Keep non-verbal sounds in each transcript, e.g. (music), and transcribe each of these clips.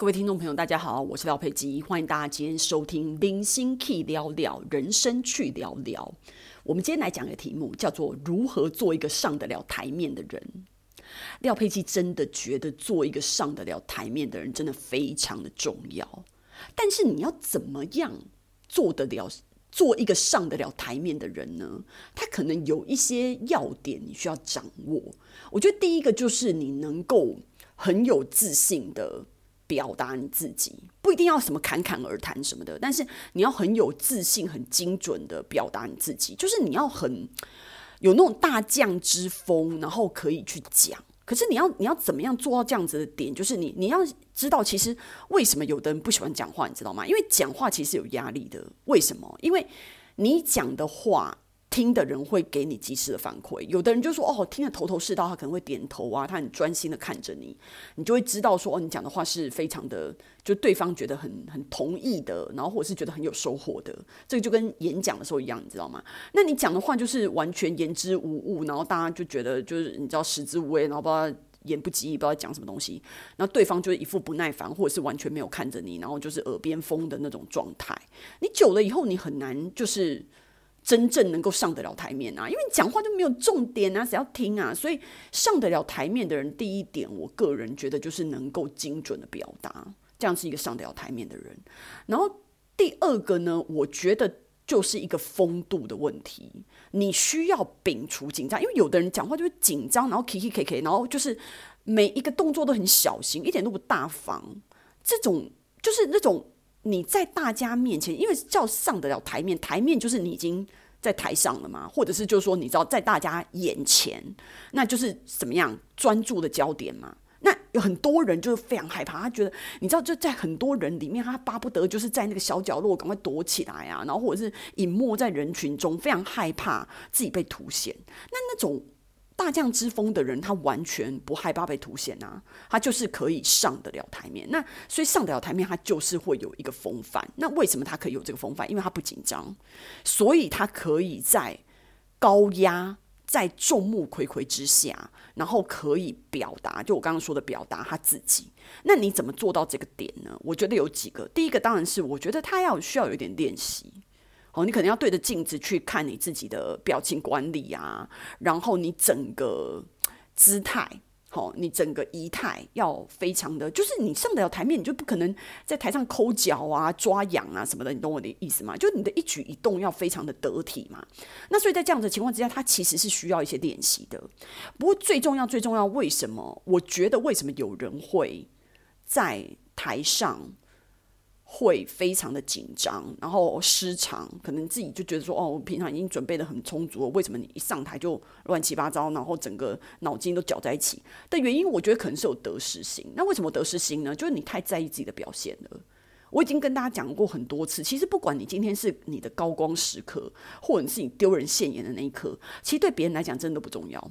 各位听众朋友，大家好，我是廖佩基，欢迎大家今天收听《零星 Key 聊聊人生去聊聊》。我们今天来讲的题目叫做“如何做一个上得了台面的人”。廖佩基真的觉得做一个上得了台面的人真的非常的重要，但是你要怎么样做得了，做一个上得了台面的人呢？他可能有一些要点你需要掌握。我觉得第一个就是你能够很有自信的。表达你自己不一定要什么侃侃而谈什么的，但是你要很有自信、很精准的表达你自己，就是你要很 (tsk) 有那种大将之风，然后可以去讲。可是你要你要怎么样做到这样子的点？就是你你要知道，其实为什么有的人不喜欢讲话，你知道吗？因为讲话其实有压力的。为什么？因为你讲的话。听的人会给你及时的反馈，有的人就说哦，听得头头是道，他可能会点头啊，他很专心的看着你，你就会知道说哦，你讲的话是非常的，就对方觉得很很同意的，然后或者是觉得很有收获的，这个就跟演讲的时候一样，你知道吗？那你讲的话就是完全言之无物，然后大家就觉得就是你知道食之无味，然后不知道言不及义，不知道讲什么东西，然后对方就是一副不耐烦，或者是完全没有看着你，然后就是耳边风的那种状态，你久了以后，你很难就是。真正能够上得了台面啊，因为你讲话就没有重点啊，谁要听啊？所以上得了台面的人，第一点，我个人觉得就是能够精准的表达，这样是一个上得了台面的人。然后第二个呢，我觉得就是一个风度的问题，你需要摒除紧张，因为有的人讲话就会紧张，然后 K K K K，然后就是每一个动作都很小心，一点都不大方，这种就是那种。你在大家面前，因为叫上得了台面，台面就是你已经在台上了嘛，或者是就是说，你知道在大家眼前，那就是怎么样专注的焦点嘛。那有很多人就是非常害怕，他觉得你知道就在很多人里面，他巴不得就是在那个小角落赶快躲起来啊，然后或者是隐没在人群中，非常害怕自己被凸显。那那种。大将之风的人，他完全不害怕被凸显啊，他就是可以上得了台面。那所以上得了台面，他就是会有一个风范。那为什么他可以有这个风范？因为他不紧张，所以他可以在高压、在众目睽睽之下，然后可以表达，就我刚刚说的表达他自己。那你怎么做到这个点呢？我觉得有几个。第一个当然是，我觉得他要需要有点练习。哦，你可能要对着镜子去看你自己的表情管理啊，然后你整个姿态，好，你整个仪态要非常的，就是你上得了台面，你就不可能在台上抠脚啊、抓痒啊什么的，你懂我的意思吗？就你的一举一动要非常的得体嘛。那所以在这样的情况之下，它其实是需要一些练习的。不过最重要、最重要，为什么？我觉得为什么有人会在台上？会非常的紧张，然后失常，可能自己就觉得说，哦，我平常已经准备得很充足了，为什么你一上台就乱七八糟，然后整个脑筋都搅在一起？的原因，我觉得可能是有得失心。那为什么得失心呢？就是你太在意自己的表现了。我已经跟大家讲过很多次，其实不管你今天是你的高光时刻，或者是你丢人现眼的那一刻，其实对别人来讲真的不重要。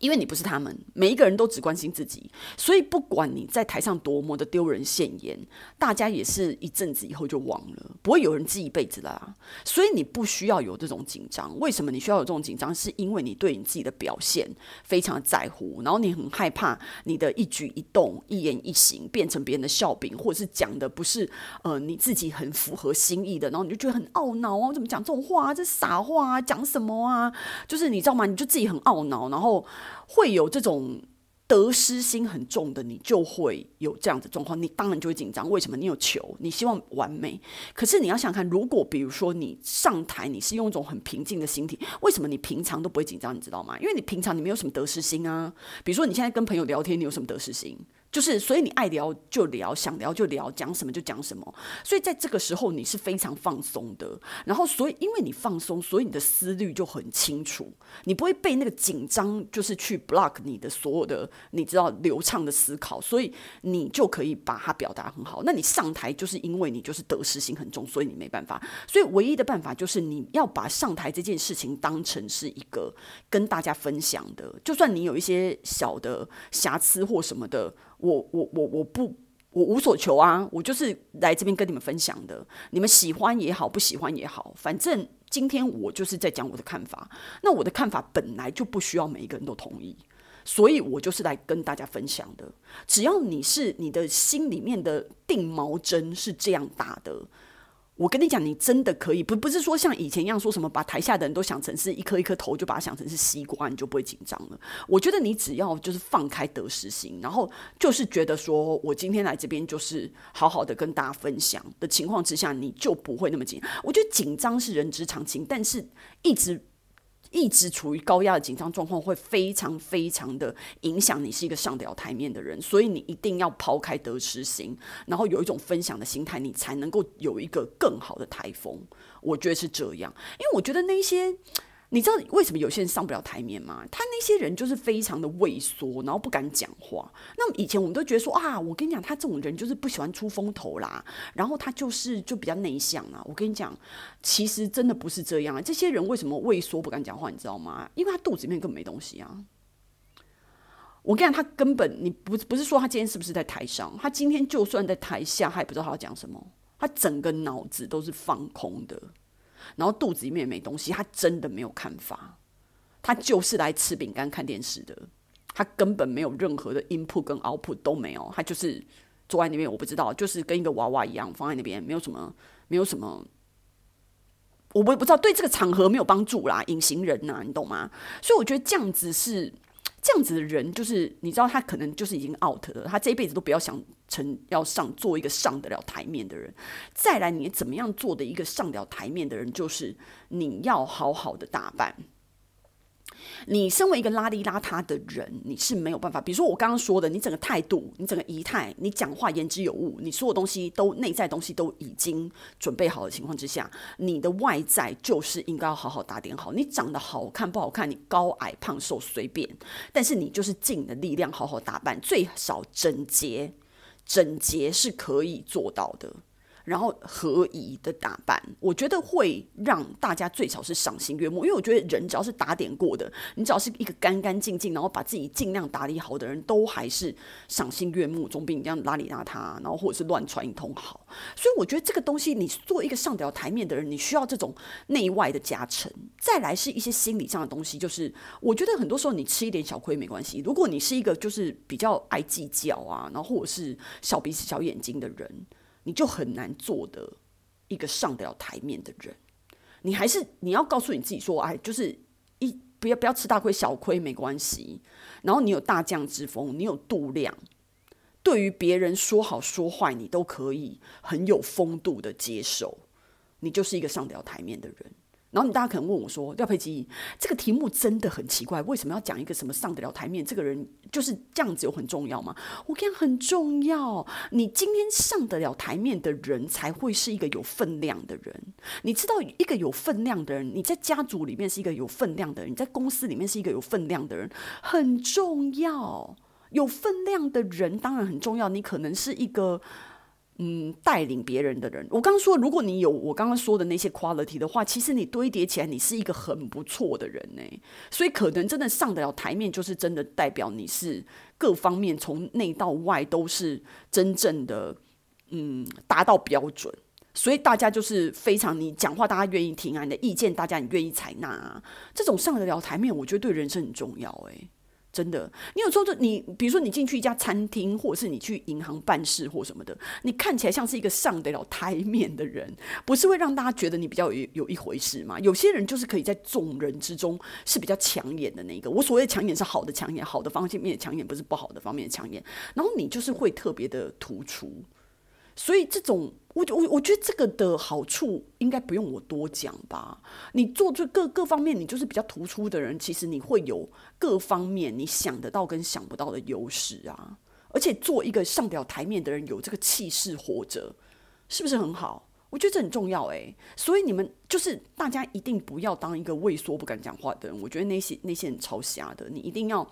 因为你不是他们，每一个人都只关心自己，所以不管你在台上多么的丢人现眼，大家也是一阵子以后就忘了，不会有人记一辈子的啊。所以你不需要有这种紧张。为什么你需要有这种紧张？是因为你对你自己的表现非常在乎，然后你很害怕你的一举一动、一言一行变成别人的笑柄，或者是讲的不是呃你自己很符合心意的，然后你就觉得很懊恼哦，怎么讲这种话啊？这傻话啊，讲什么啊？就是你知道吗？你就自己很懊恼，然后。会有这种得失心很重的，你就会有这样的状况，你当然就会紧张。为什么？你有求，你希望完美。可是你要想看，如果比如说你上台，你是用一种很平静的心体，为什么你平常都不会紧张？你知道吗？因为你平常你没有什么得失心啊。比如说你现在跟朋友聊天，你有什么得失心？就是，所以你爱聊就聊，想聊就聊，讲什么就讲什么。所以在这个时候，你是非常放松的。然后，所以因为你放松，所以你的思虑就很清楚，你不会被那个紧张就是去 block 你的所有的你知道流畅的思考，所以你就可以把它表达很好。那你上台就是因为你就是得失心很重，所以你没办法。所以唯一的办法就是你要把上台这件事情当成是一个跟大家分享的，就算你有一些小的瑕疵或什么的。我我我我不我无所求啊，我就是来这边跟你们分享的。你们喜欢也好，不喜欢也好，反正今天我就是在讲我的看法。那我的看法本来就不需要每一个人都同意，所以我就是来跟大家分享的。只要你是你的心里面的定毛针是这样打的。我跟你讲，你真的可以不不是说像以前一样说什么把台下的人都想成是一颗一颗头，就把它想成是西瓜，你就不会紧张了。我觉得你只要就是放开得失心，然后就是觉得说我今天来这边就是好好的跟大家分享的情况之下，你就不会那么紧。我觉得紧张是人之常情，但是一直。一直处于高压的紧张状况，会非常非常的影响你是一个上得了台面的人，所以你一定要抛开得失心，然后有一种分享的心态，你才能够有一个更好的台风。我觉得是这样，因为我觉得那些。你知道为什么有些人上不了台面吗？他那些人就是非常的畏缩，然后不敢讲话。那么以前我们都觉得说啊，我跟你讲，他这种人就是不喜欢出风头啦，然后他就是就比较内向啊。我跟你讲，其实真的不是这样啊。这些人为什么畏缩不敢讲话？你知道吗？因为他肚子里面根本没东西啊。我跟你讲，他根本你不不是说他今天是不是在台上，他今天就算在台下，他也不知道他要讲什么，他整个脑子都是放空的。然后肚子里面也没东西，他真的没有看法，他就是来吃饼干看电视的，他根本没有任何的 input 跟 output 都没有，他就是坐在那边，我不知道，就是跟一个娃娃一样放在那边，没有什么，没有什么，我不不知道，对这个场合没有帮助啦，隐形人呐、你懂吗？所以我觉得这样子是。这样子的人，就是你知道，他可能就是已经 out 了，他这一辈子都不要想成要上做一个上得了台面的人。再来，你怎么样做的一个上得了台面的人，就是你要好好的打扮。你身为一个邋里邋遢的人，你是没有办法。比如说我刚刚说的，你整个态度，你整个仪态，你讲话言之有物，你所有东西都内在东西都已经准备好的情况之下，你的外在就是应该要好好打点好。你长得好看不好看，你高矮胖瘦随便，但是你就是尽你的力量好好打扮，最少整洁，整洁是可以做到的。然后合宜的打扮，我觉得会让大家最少是赏心悦目。因为我觉得人只要是打点过的，你只要是一个干干净净，然后把自己尽量打理好的人，都还是赏心悦目，总比你这样邋里邋遢，然后或者是乱穿一通好。所以我觉得这个东西，你做一个上得了台面的人，你需要这种内外的加成。再来是一些心理上的东西，就是我觉得很多时候你吃一点小亏没关系。如果你是一个就是比较爱计较啊，然后或者是小鼻子小眼睛的人。你就很难做的一个上得了台面的人，你还是你要告诉你自己说，哎，就是一不要不要吃大亏小亏没关系，然后你有大将之风，你有度量，对于别人说好说坏，你都可以很有风度的接受，你就是一个上得了台面的人。然后你大家可能问我说：“廖佩基，这个题目真的很奇怪，为什么要讲一个什么上得了台面？这个人就是这样子，有很重要吗？”我跟你讲，很重要。你今天上得了台面的人，才会是一个有分量的人。你知道，一个有分量的人，你在家族里面是一个有分量的人，你在公司里面是一个有分量的人，很重要。有分量的人当然很重要。你可能是一个。嗯，带领别人的人，我刚刚说，如果你有我刚刚说的那些 quality 的话，其实你堆叠起来，你是一个很不错的人呢。所以可能真的上得了台面，就是真的代表你是各方面从内到外都是真正的嗯达到标准。所以大家就是非常你讲话，大家愿意听啊，你的意见大家你愿意采纳啊，这种上得了台面，我觉得对人生很重要诶。真的，你有时候就你，比如说你进去一家餐厅，或者是你去银行办事或什么的，你看起来像是一个上得了台面的人，不是会让大家觉得你比较有有一回事吗？有些人就是可以在众人之中是比较抢眼的那个。我所谓的抢眼是好的抢眼，好的方面的抢眼，不是不好的方面抢眼。然后你就是会特别的突出。所以这种，我我我觉得这个的好处应该不用我多讲吧。你做这各各方面，你就是比较突出的人，其实你会有各方面你想得到跟想不到的优势啊。而且做一个上得了台面的人，有这个气势活着，是不是很好？我觉得这很重要诶。所以你们就是大家一定不要当一个畏缩不敢讲话的人。我觉得那些那些人超瞎的，你一定要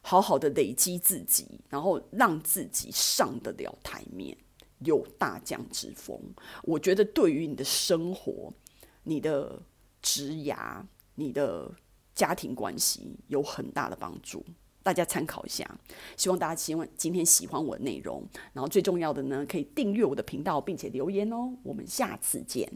好好的累积自己，然后让自己上得了台面。有大将之风，我觉得对于你的生活、你的职涯、你的家庭关系有很大的帮助。大家参考一下，希望大家希望今天喜欢我的内容，然后最重要的呢，可以订阅我的频道，并且留言哦。我们下次见。